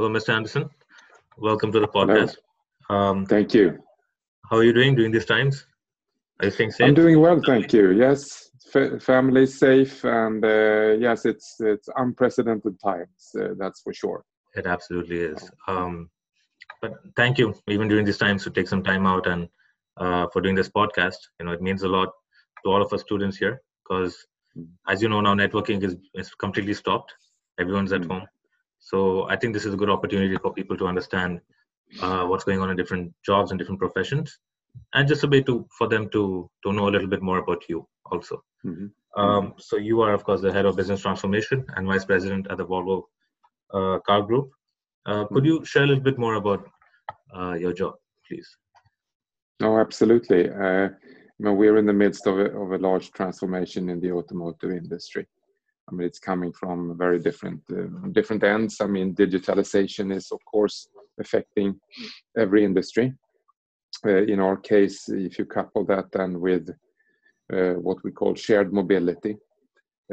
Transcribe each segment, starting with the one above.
Hello, Mr. Andersson. Welcome to the podcast. Um, thank you. How are you doing during these times? Are you staying safe? I'm doing well, thank you. Yes, F- family safe, and uh, yes, it's it's unprecedented times. Uh, that's for sure. It absolutely is. Um, but thank you, even during these times, to take some time out and uh, for doing this podcast. You know, it means a lot to all of us students here because, mm. as you know, now networking is is completely stopped. Everyone's at mm. home so I think this is a good opportunity for people to understand uh, what's going on in different jobs and different professions, and just a way to for them to to know a little bit more about you also. Mm-hmm. Um, so you are of course the head of business transformation and vice president at the Volvo uh, Car Group. Uh, could you share a little bit more about uh, your job, please? Oh, absolutely. Uh, you know, we're in the midst of a, of a large transformation in the automotive industry. I mean, it's coming from very different uh, different ends. I mean, digitalization is of course affecting every industry. Uh, in our case, if you couple that then with uh, what we call shared mobility,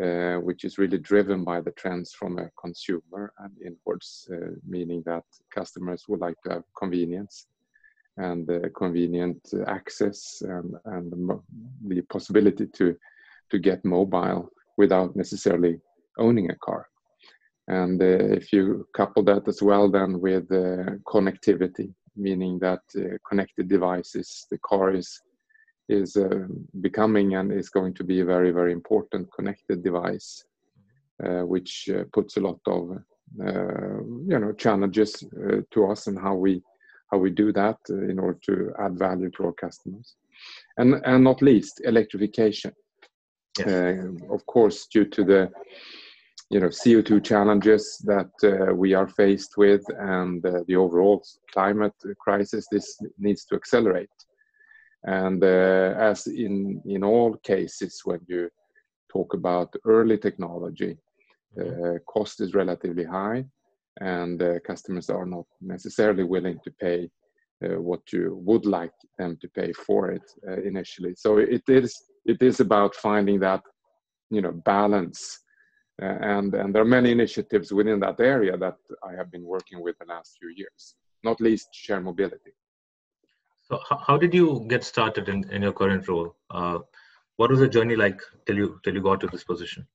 uh, which is really driven by the trends from a consumer and inwards, uh, meaning that customers would like to have convenience and uh, convenient access and, and the possibility to to get mobile without necessarily owning a car. And uh, if you couple that as well then with uh, connectivity, meaning that uh, connected devices, the car is is becoming and is going to be a very very important connected device, which puts a lot of you know challenges to us and how we how we do that in order to add value to our customers, and and not least electrification Uh, of course, due to the you know CO2 challenges that uh, we are faced with and uh, the overall climate crisis, this needs to accelerate. And uh, as in in all cases, when you talk about early technology, uh, cost is relatively high, and uh, customers are not necessarily willing to pay what you would like them to pay for it initially. So it is it is about finding that you know balance. Uh, and and there are many initiatives within that area that i have been working with the last few years not least share mobility. So how did you get started in, in your current role? Uh, what was the journey like till you till you got to this position?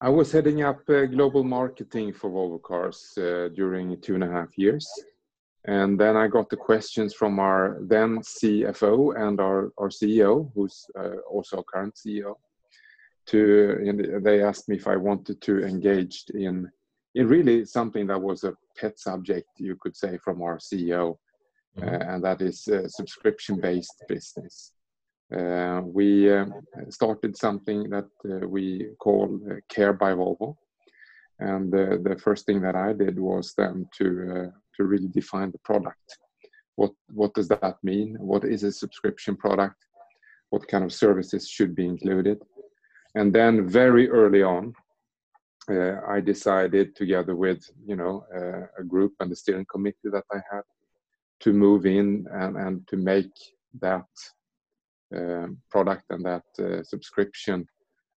I was heading up uh, global marketing for volvo cars uh, during two and a half years and then I got the questions from our then CFO and our, our CEO, who's uh, also our current CEO. To they asked me if I wanted to engage in in really something that was a pet subject, you could say, from our CEO, mm-hmm. uh, and that is subscription-based business. Uh, we uh, started something that uh, we call uh, Care by Volvo, and the first thing that I did was then to to really define the product. What what does that mean? What is a subscription product? What kind of services should be included? And then very early on, uh, I decided together with you know uh, a group and the steering committee that I had to move in and, and to make that uh, product and that uh, subscription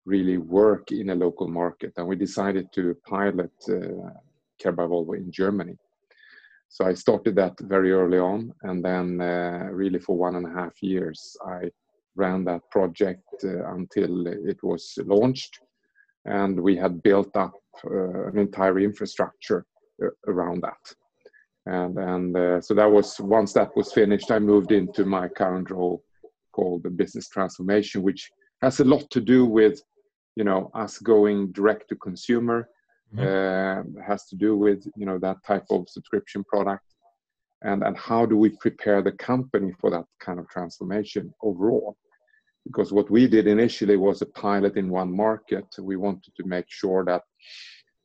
really work in a local market. And we decided to pilot uh, Care by Volvo in Germany so I started that very early on, and then uh, really for one and a half years, I ran that project uh, until it was launched, and we had built up uh, an entire infrastructure uh, around that. And and uh, so that was once that was finished, I moved into my current role called the business transformation, which has a lot to do with, you know, us going direct to consumer mm-hmm. uh, has to do with you know that type of subscription product. And and how do we prepare the company for that kind of transformation overall? Because what we did initially was a pilot in one market. We wanted to make sure that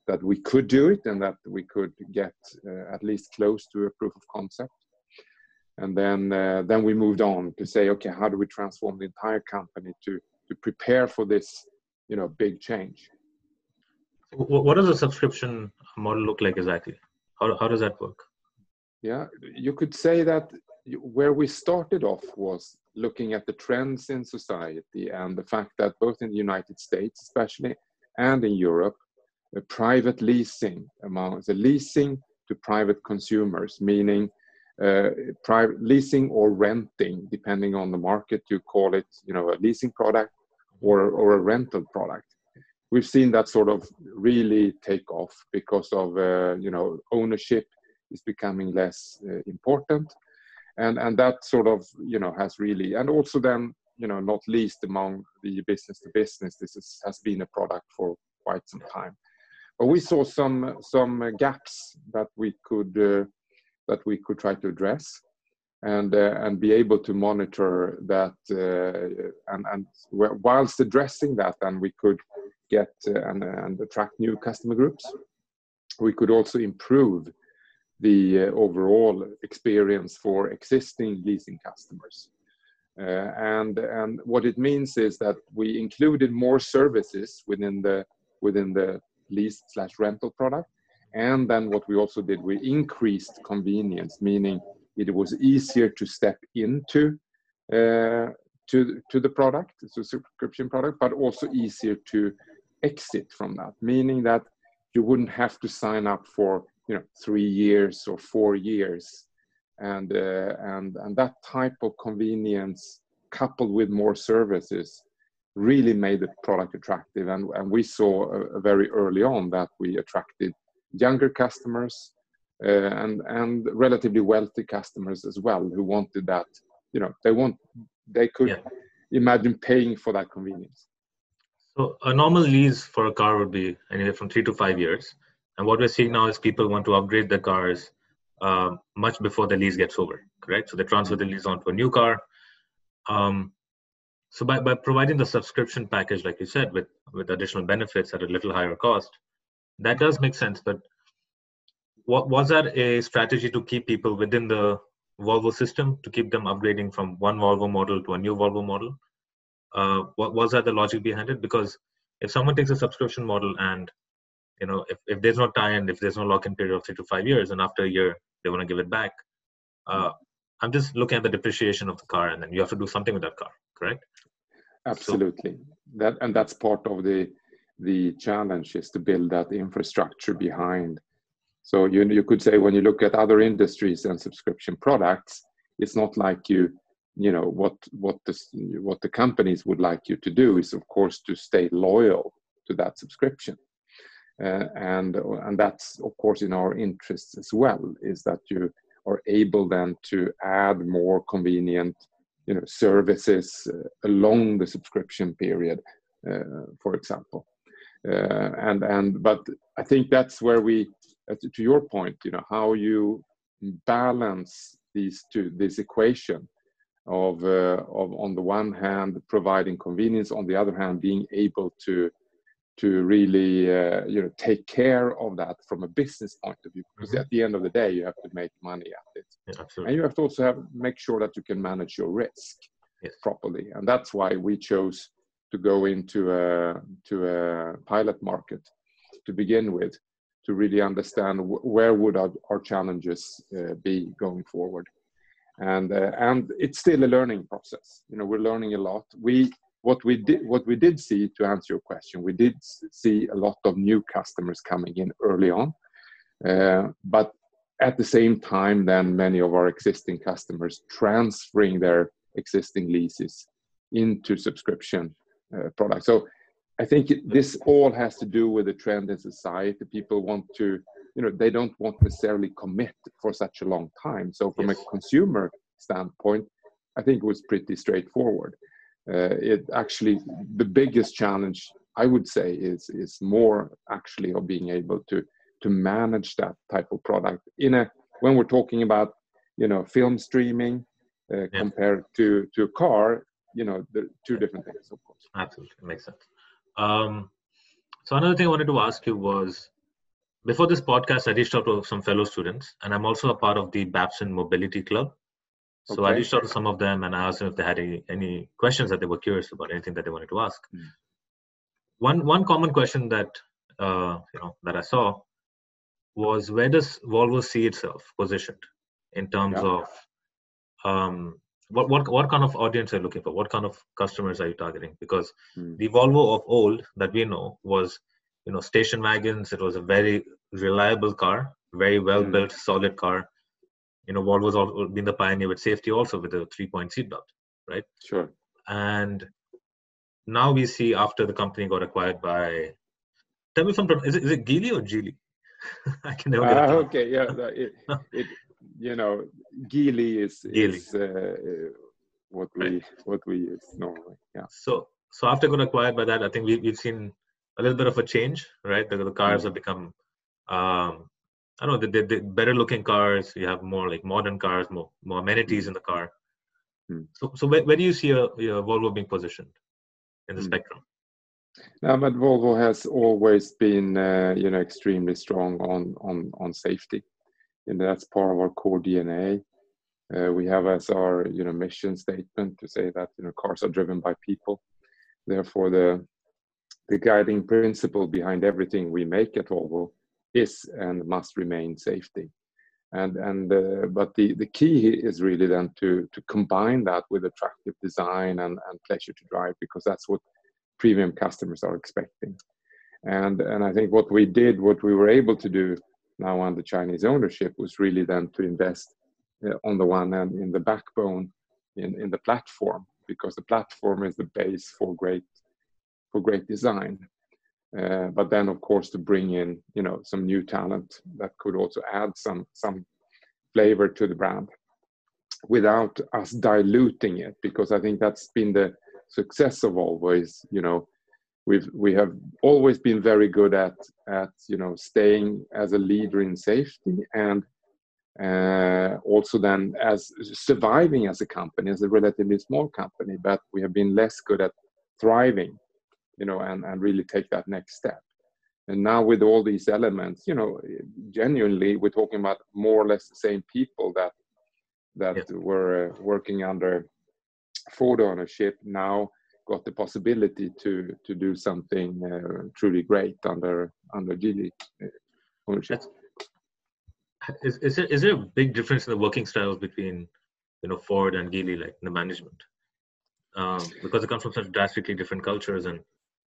that we could do it and that we could get uh, at least close to a proof of concept. And then uh, then we moved on to say okay how do we transform the entire company to to prepare for this you know big change what does a subscription model look like exactly? How, how does that work? Yeah, you could say that where we started off was looking at the trends in society and the fact that both in the United States, especially, and in Europe, the private leasing among the leasing to private consumers, meaning uh, private leasing or renting, depending on the market. You call it, you know, a leasing product or or a rental product. We've seen that sort of really take off because of uh, you know ownership is becoming less uh, important, and and that sort of you know has really and also then you know not least among the business to business this is, has been a product for quite some time but we saw some some gaps that we could uh, that we could try to address and uh, and be able to monitor that uh, and and whilst addressing that then we could get uh, and, and attract new customer groups. We could also improve the overall experience for existing leasing customers. Uh, and and what it means is that we included more services within the within the lease slash rental product. And then what we also did, we increased convenience, meaning it was easier to step into uh, to to the product, a subscription product, but also easier to exit from that, meaning that you wouldn't have to sign up for you know three years or four years, and uh, and and that type of convenience coupled with more services really made the product attractive, and and we saw uh, very early on that we attracted younger customers and and relatively wealthy customers as well who wanted that you know they want they could yeah. imagine paying for that convenience. So a normal lease for a car would be anywhere from three to five years. And what we're seeing now is people want to upgrade their cars uh, much before the lease gets over correct? So they transfer the lease onto a new car. Um, so by, by providing the subscription package like you said with with additional benefits at a little higher cost that does make sense but was that a strategy to keep people within the volvo system to keep them upgrading from one volvo model to a new volvo model? Uh, what was that the logic behind it? Because if someone takes a subscription model and you know if, if there's no tie-in if there's no lock-in period of three to five years and after a year they want to give it back uh, i'm just looking at the depreciation of the car and then you have to do something with that car correct? Absolutely. So, that and that's part of the the challenge is to build that infrastructure behind. So you, you could say when you look at other industries and subscription products, it's not like you, you know, what what the what the companies would like you to do is of course to stay loyal to that subscription, uh, and and that's of course in our interests as well. Is that you are able then to add more convenient, you know, services uh, along the subscription period, uh, for example. Uh, and and but I think that's where we, to your point, you know, how you balance these two, this equation of uh, of on the one hand providing convenience, on the other hand being able to to really uh, you know take care of that from a business point of view because mm-hmm. at the end of the day you have to make money at it yeah, and you have to also have make sure that you can manage your risk yes. properly and that's why we chose to go into a to a pilot market to begin with to really understand where would our, our challenges uh, be going forward. And uh, and it's still a learning process. You know we're learning a lot. We what we did what we did see to answer your question we did see a lot of new customers coming in early on. Uh, but at the same time then many of our existing customers transferring their existing leases into subscription uh, product. So I think this all has to do with the trend in society. People want to, you know, they don't want necessarily commit for such a long time. So from yes. a consumer standpoint, I think it was pretty straightforward. Uh, it actually the biggest challenge I would say is is more actually of being able to to manage that type of product in a when we're talking about you know film streaming uh, yeah. compared to to a car you know the two different things of course absolutely makes sense um, so another thing i wanted to ask you was before this podcast i reached out to some fellow students and i'm also a part of the babson mobility club so okay. i reached out to some of them and i asked them if they had any, any questions that they were curious about anything that they wanted to ask mm. one one common question that uh, you know that i saw was where does volvo see itself positioned in terms yeah. of um, what what what kind of audience are you looking for? What kind of customers are you targeting? Because mm. the Volvo of old that we know was, you know, station wagons. It was a very reliable car very well built, mm. solid car. You know, Volvo's also been the pioneer with safety also with the three point seatbelt, right? Sure. And now we see after the company got acquired by, tell me from is it, is it Geely or Geely? I can never get uh, Okay, yeah, it, it, you know, Geely is, Geely. is uh, what we right. what we use normally. Yeah. So so after got acquired by that, I think we, we've seen a little bit of a change, right? The, the cars mm-hmm. have become, um, I don't know, the, the, better looking cars. You have more like modern cars, more more amenities mm-hmm. in the car. Mm-hmm. So so where, where do you see a, a Volvo being positioned in the mm. spectrum? No, but Volvo has always been, uh, you know, extremely strong on on on safety, and that's part of our core DNA. Uh, we have as our, you know, mission statement to say that you know cars are driven by people. Therefore, the the guiding principle behind everything we make at Volvo is and must remain safety. And and uh, but the the key is really then to to combine that with attractive design and and pleasure to drive because that's what premium customers are expecting. And and I think what we did, what we were able to do now under Chinese ownership was really then to invest uh, on the one hand in the backbone in in the platform because the platform is the base for great for great design. Uh, but then, of course, to bring in you know some new talent that could also add some some flavor to the brand without us diluting it, because I think that's been the success of always. You know, we've we have always been very good at at you know staying as a leader in safety and uh, also then as surviving as a company as a relatively small company but we have been less good at thriving you know and, and really take that next step and now with all these elements you know genuinely we're talking about more or less the same people that that yeah. were uh, working under ford ownership now got the possibility to to do something uh, truly great under under Geely uh, ownership is, is there is there a big difference in the working styles between you know Ford and Geely, like in the management? Um, because it comes from such drastically different cultures and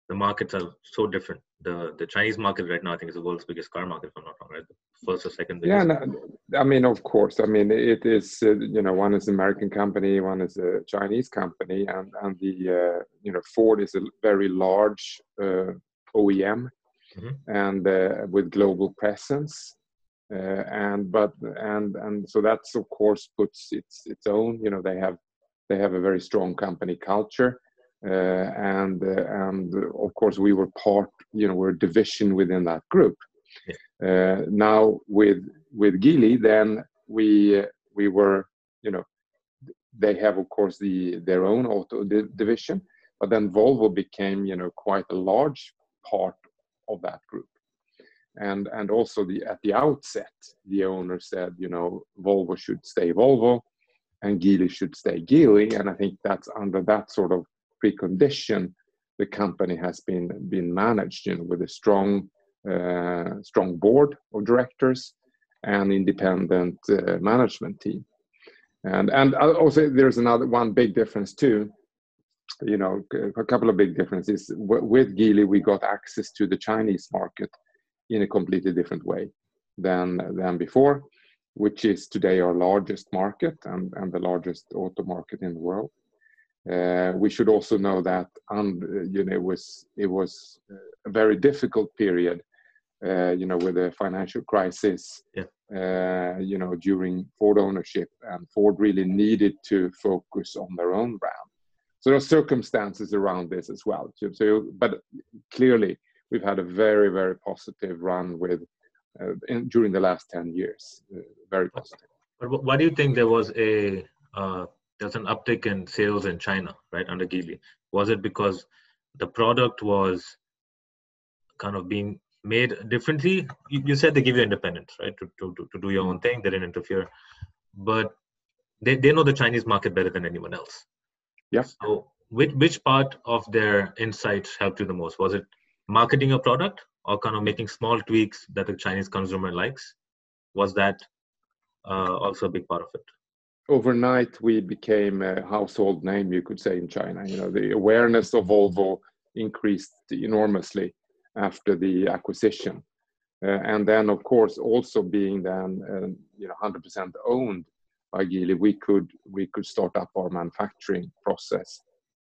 the markets are so different. The the Chinese market right now, I think, is the world's biggest car market. If I'm not wrong, right? The first or second biggest. Yeah, no, I mean, of course. I mean, it is. Uh, you know, one is an American company, one is a Chinese company, and and the uh, you know Ford is a very large uh, OEM, mm-hmm. and uh, with global presence. Uh, and but and and so that's of course puts its its own you know they have they have a very strong company culture Uh, and uh, and uh, of course we were part you know we're a division within that group. Yeah. Uh, now with with Geely then we we were you know they have of course the their own auto di- division but then Volvo became you know quite a large part of that group. And and also the at the outset the owner said you know volvo should stay volvo and geely should stay geely. And i think that's under that sort of precondition the company has been been managed you know with a strong uh, strong board of directors and independent uh, management team and and also there's another one big difference too you know a couple of big differences with geely we got access to the chinese market in a completely different way than than before, which is today our largest market and, and the largest auto market in the world. Uh, we should also know that and you know it was it was a very difficult period uh, you know with the financial crisis yeah. uh, you know during Ford ownership and Ford really needed to focus on their own brand. So there are circumstances around this as well. So but clearly we've had a very very positive run with uh, in, during the last 10 years uh, very positive. But why do you think there was a uh, there's an uptick in sales in china right under geely was it because the product was kind of being made differently you, you said they give you independence right to, to, to do your own thing they didn't interfere but they, they know the chinese market better than anyone else Yes. so which, which part of their insights helped you the most was it marketing a product or kind of making small tweaks that the Chinese consumer likes? Was that uh, also a big part of it? Overnight, we became a household name, you could say, in China. You know, the awareness of Volvo increased enormously after the acquisition. Uh, and then, of course, also being then uh, you know 100% owned by Geely, we could we could start up our manufacturing process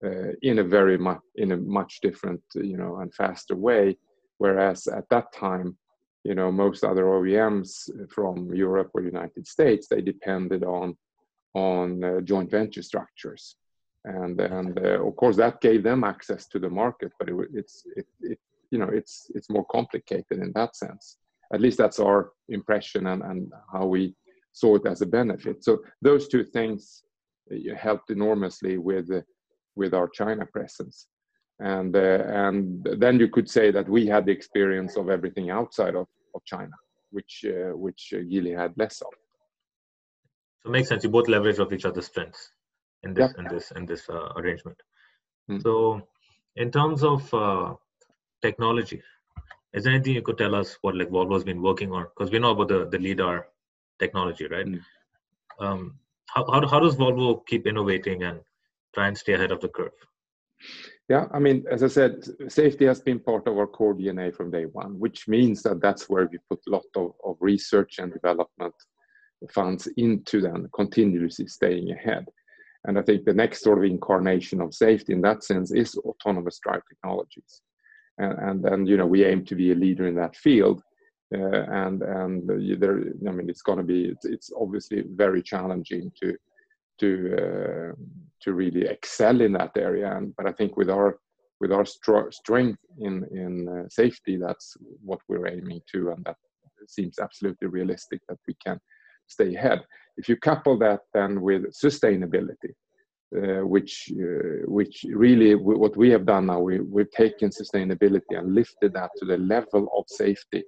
uh, in a very much in a much different you know and faster way. Whereas at that time, you know, most other OEMs from Europe or United States they depended on on uh, joint venture structures, and and uh, of course that gave them access to the market, but it, it's it, it you know it's it's more complicated in that sense. At least that's our impression and and how we saw it as a benefit. So those two things uh, helped enormously with with our China presence. And, uh, and then you could say that we had the experience of everything outside of, of China, which, uh, which uh, had less of. So it makes sense. You both leverage off each other's strengths in this, in this, in this uh, arrangement. Mm. So in terms of uh, technology, is there anything you could tell us what like Volvo's been working on? Because we know about the, the LiDAR technology, right? Mm. Um, how, how, how does Volvo keep innovating and try and stay ahead of the curve? Yeah, I mean, as I said, safety has been part of our core DNA from day one, which means that that's where we put a lot of, of research and development funds into then continuously staying ahead. And I think the next sort of incarnation of safety in that sense is autonomous drive technologies. And, and then, you know, we aim to be a leader in that field. Uh, and and there, I mean, it's going to be, it's, it's obviously very challenging to to uh, to really excel in that area. And but I think with our with our strength in in uh, safety, that's what we're aiming to, and that seems absolutely realistic that we can stay ahead. If you couple that then with sustainability, uh, which uh, which really what we have done now, we, we've taken sustainability and lifted that to the level of safety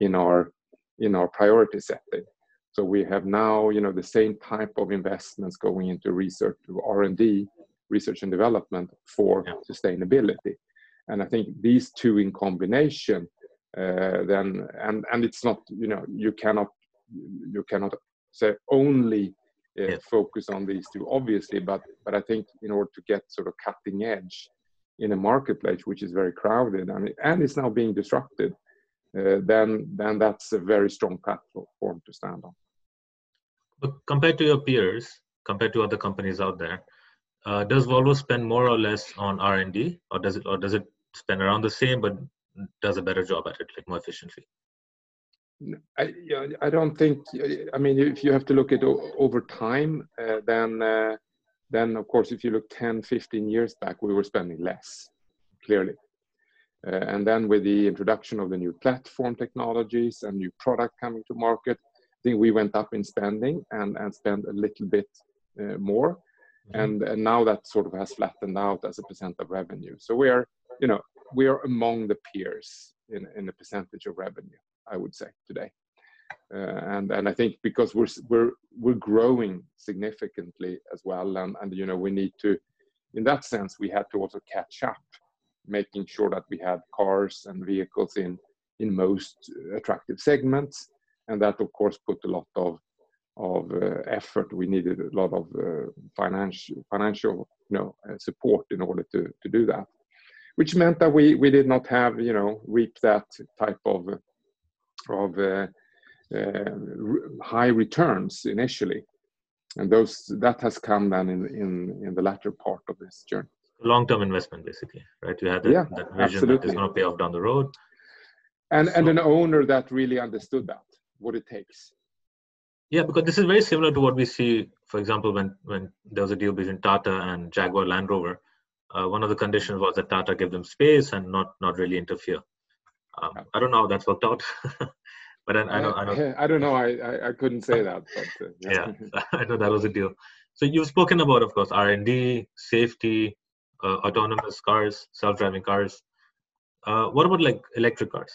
in our in our priority setting. So we have now, you know, the same type of investments going into research, R&D, research and development for yeah. sustainability. And I think these two in combination, uh, then, and and it's not, you know, you cannot you cannot say only uh, focus on these two, obviously, but but I think in order to get sort of cutting edge in a marketplace which is very crowded and and it's now being disrupted, uh, then then that's a very strong platform to stand on. But compared to your peers, compared to other companies out there, uh, does Volvo spend more or less on R and D, or does it, or does it spend around the same, but does a better job at it, like more efficiently? I, I don't think. I mean, if you have to look at over time, uh, then uh, then of course, if you look 10, 15 years back, we were spending less, clearly. Uh, and then with the introduction of the new platform technologies and new product coming to market, I think we went up in spending and, and spent a little bit uh, more. Mm-hmm. And, and now that sort of has flattened out as a percent of revenue. So we are, you know, we are among the peers in, in the percentage of revenue, I would say today. Uh, and and I think because we're we're we're growing significantly as well, and and you know we need to, in that sense, we had to also catch up, making sure that we had cars and vehicles in in most attractive segments, and that of course put a lot of of uh, effort. We needed a lot of uh, financial financial you know uh, support in order to to do that, which meant that we we did not have you know reap that type of of uh, uh, high returns initially, and those that has come then in in in the latter part of this journey. Long-term investment, basically, right? You had that, yeah, that vision absolutely. that is going to pay off down the road, and so. and an owner that really understood that what it takes. Yeah, because this is very similar to what we see, for example, when when there was a deal between Tata and Jaguar Land Rover. Uh, one of the conditions was that Tata give them space and not not really interfere. Um, I don't know how that's worked out, but I, I, know, I know. I don't know. I, I, I couldn't say that, but uh, yeah. yeah, I know that was a deal. So you've spoken about, of course, R and D, safety, uh, autonomous cars, self-driving cars. Uh, what about like electric cars?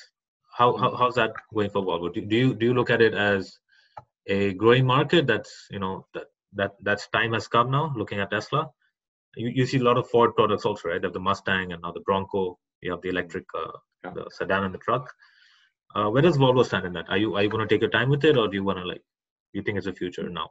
how, how how's that going for Volvo? Do, do you do you look at it as a growing market that's you know that that that's time has come now? Looking at Tesla, you, you see a lot of Ford products also, right? They have the Mustang and now the Bronco. You have the electric, uh, yeah. the sedan and the truck. Uh, where does Volvo stand in that? Are you are you going to take your time with it, or do you want to like? You think it's a future now?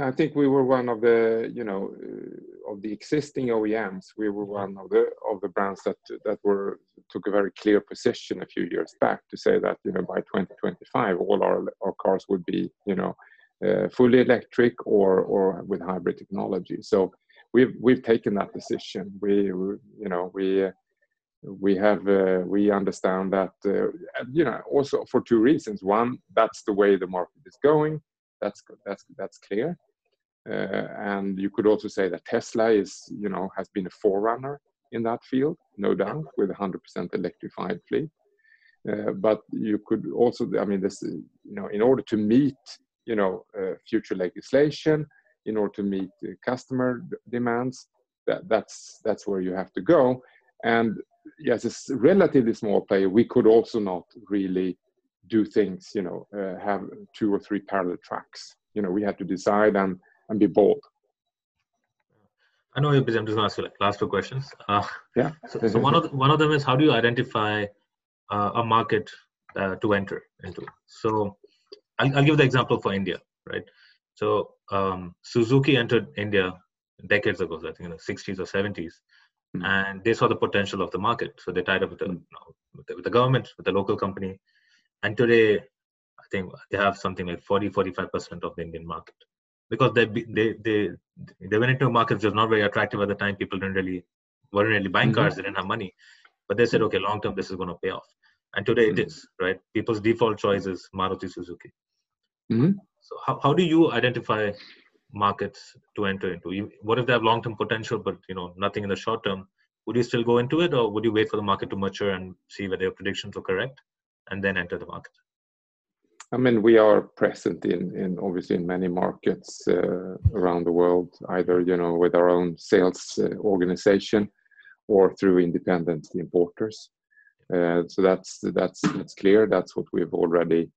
I think we were one of the, you know, uh, of the existing OEMs. We were one of the of the brands that that were took a very clear position a few years back to say that you know by 2025 all our our cars would be you know uh, fully electric or or with hybrid technology. So we've we've taken that decision. We, we you know we. We have uh, we understand that uh, you know also for two reasons one that's the way the market is going that's that's that's clear. Uh, and you could also say that Tesla is, you know, has been a forerunner in that field, no doubt, with 100% electrified fleet. Uh, but you could also, I mean, this, you know, in order to meet, you know, uh, future legislation, in order to meet customer demands, that, that's that's where you have to go. And yes, it's a relatively small player. We could also not really do things, you know, uh, have two or three parallel tracks. You know, we had to decide and and be bold. I know you're busy. I'm just going to ask you like last two questions. Uh, yeah. So, so, one of the, one of them is how do you identify uh, a market uh, to enter into? So I'll, I'll, give the example for India, right? So um, Suzuki entered India decades ago, I think in the 60s or 70s, mm. and they saw the potential of the market. So they tied up with the, mm. you know, with the, with the government, with the local company, and today i think they have something like 40 45% of the indian market because they they they they went into a market which was not very attractive at the time people didn't really weren't really buying mm-hmm. cars they didn't have money but they said okay long term this is going to pay off and today mm-hmm. it is right people's default choice is maruti suzuki mm-hmm. so how, how do you identify markets to enter into what if they have long term potential but you know nothing in the short term would you still go into it or would you wait for the market to mature and see whether your predictions were correct and then enter the market? I mean, we are present in, in obviously in many markets uh, around the world, either you know with our own sales uh, organization or through independent importers. Uh, so that's that's that's clear. That's what we've already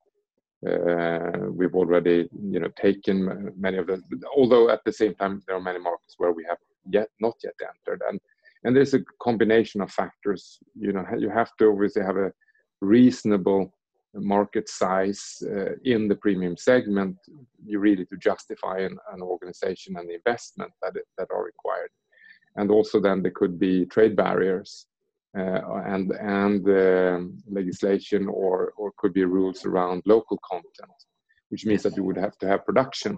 we've already you know taken many of them, Although at the same time there are many markets where we have yet not yet entered, and and there's a combination of factors. You know, you have to obviously have a reasonable market size uh, in the premium segment, you really to justify an, an organization and the investment that are required. And also then there could be trade barriers uh, and and uh, legislation or or could be rules around local content, which means that you would have to have production.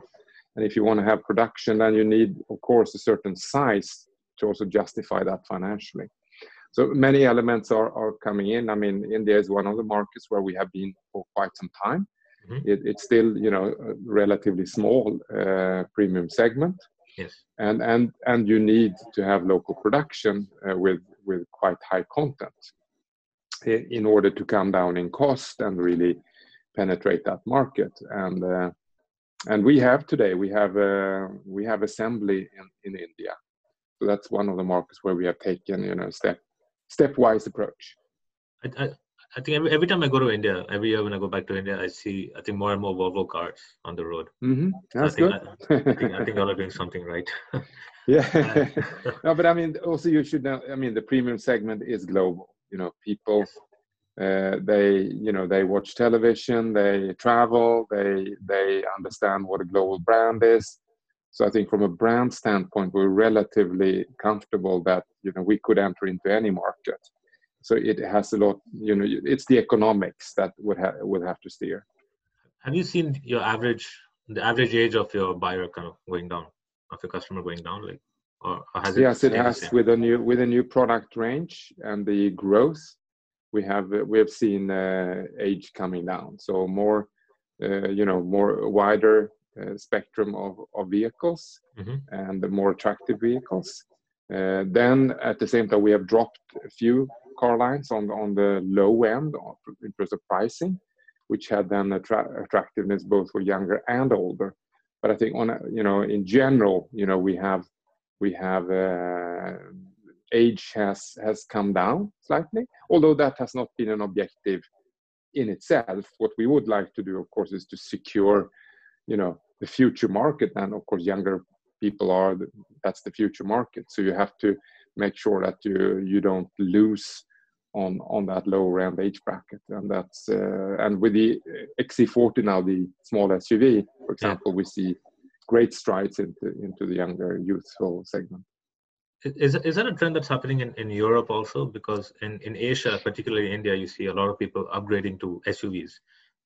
And if you want to have production, then you need, of course, a certain size to also justify that financially. So many elements are, are coming in. I mean, India is one of the markets where we have been for quite some time. Mm-hmm. It, it's still, you know, a relatively small uh, premium segment. Yes. And and and you need to have local production uh, with with quite high content in order to come down in cost and really penetrate that market. And uh, and we have today we have uh, we have assembly in, in India. So that's one of the markets where we have taken you know step stepwise approach. I, I, I think every, every time I go to India, every year when I go back to India, I see I think more and more Volvo cars on the road. Mm-hmm. That's so I good. I, I, think I think all are doing something right. yeah, no, but I mean, also you should know. I mean, the premium segment is global. You know, people uh, they you know they watch television, they travel, they they understand what a global brand is. So I think from a brand standpoint, we're relatively comfortable that you know we could enter into any market. So it has a lot, you know, it's the economics that would have would have to steer. Have you seen your average, the average age of your buyer kind of going down, of your customer going down, like, or, has it? Yes, it has with a new with a new product range and the growth. We have we have seen uh, age coming down, so more, uh, you know, more wider uh, spectrum of, of vehicles mm-hmm. and the more attractive vehicles. Uh, then at the same time, we have dropped a few car lines on, the low end in terms of pricing, which had then attractiveness both for younger and older. But I think on a, you know in general, you know we have we have uh, age has has come down slightly, although that has not been an objective in itself. What we would like to do, of course, is to secure you know the future market and of course younger people are that's the future market so you have to make sure that you you don't lose on on that lower end age bracket and that's uh, and with the XC40 now the small SUV for example we see great strides into into the younger youthful segment. Is is that a trend that's happening in, in Europe also? Because in, in Asia, particularly India, you see a lot of people upgrading to SUVs.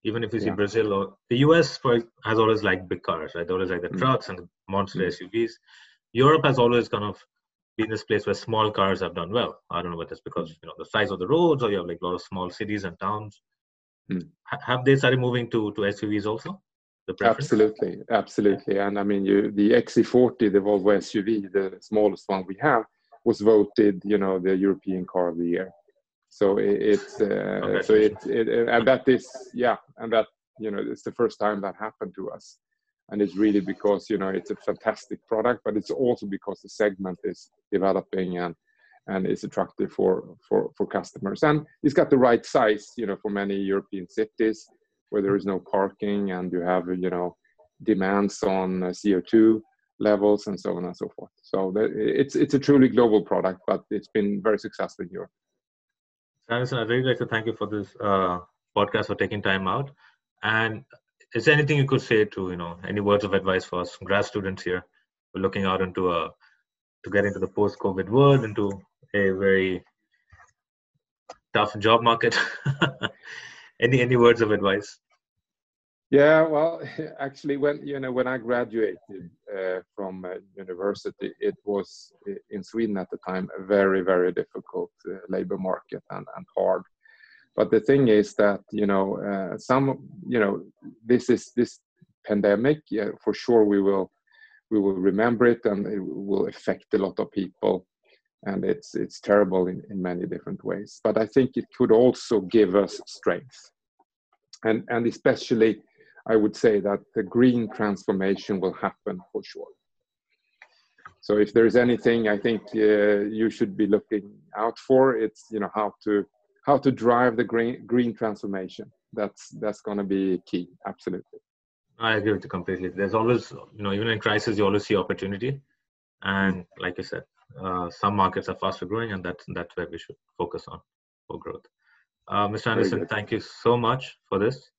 Even if you see yeah. Brazil or the US for, has always liked big cars, right? They always like the mm. trucks and the monster mm. SUVs. Europe has always kind of been this place where small cars have done well. I don't know whether it's because you know the size of the roads or you have like a lot of small cities and towns. Mm. have they started moving to to SUVs also? Absolutely, absolutely. And I mean, you, the XC40, the Volvo SUV, the smallest one we have, was voted, you know, the European Car of the Year. So it, it's uh, okay. so it, it and that is yeah, and that you know it's the first time that happened to us, and it's really because you know it's a fantastic product, but it's also because the segment is developing and and is attractive for for for customers, and it's got the right size, you know, for many European cities where there is no parking and you have you know demands on uh, CO2 levels and so on and so forth. So it's it's a truly global product, but it's been very successful in Europe. Andersson, I'd really like to thank you for this uh, podcast for taking time out. And is there anything you could say to you know any words of advice for us grad students here? We're looking out into a to get into the post-COVID world, into a very tough job market. any any words of advice? Yeah, well, actually, when you know when I graduated uh, from uh, university, it was in Sweden at the time a very very difficult uh, labor market and, and hard. But the thing is that you know uh, some you know this is this pandemic. Yeah, for sure we will we will remember it and it will affect a lot of people and it's it's terrible in, in many different ways but i think it could also give us strength and and especially I would say that the green transformation will happen for sure. So if there's anything I think uh, you should be looking out for, it's you know how to how to drive the green green transformation. That's that's going to be key. Absolutely. I agree with you completely. There's always you know even in crisis you always see opportunity, and like you said, uh, some markets are faster growing, and that's that's where we should focus on for growth. Uh, Mr. Andersson, thank you so much for this.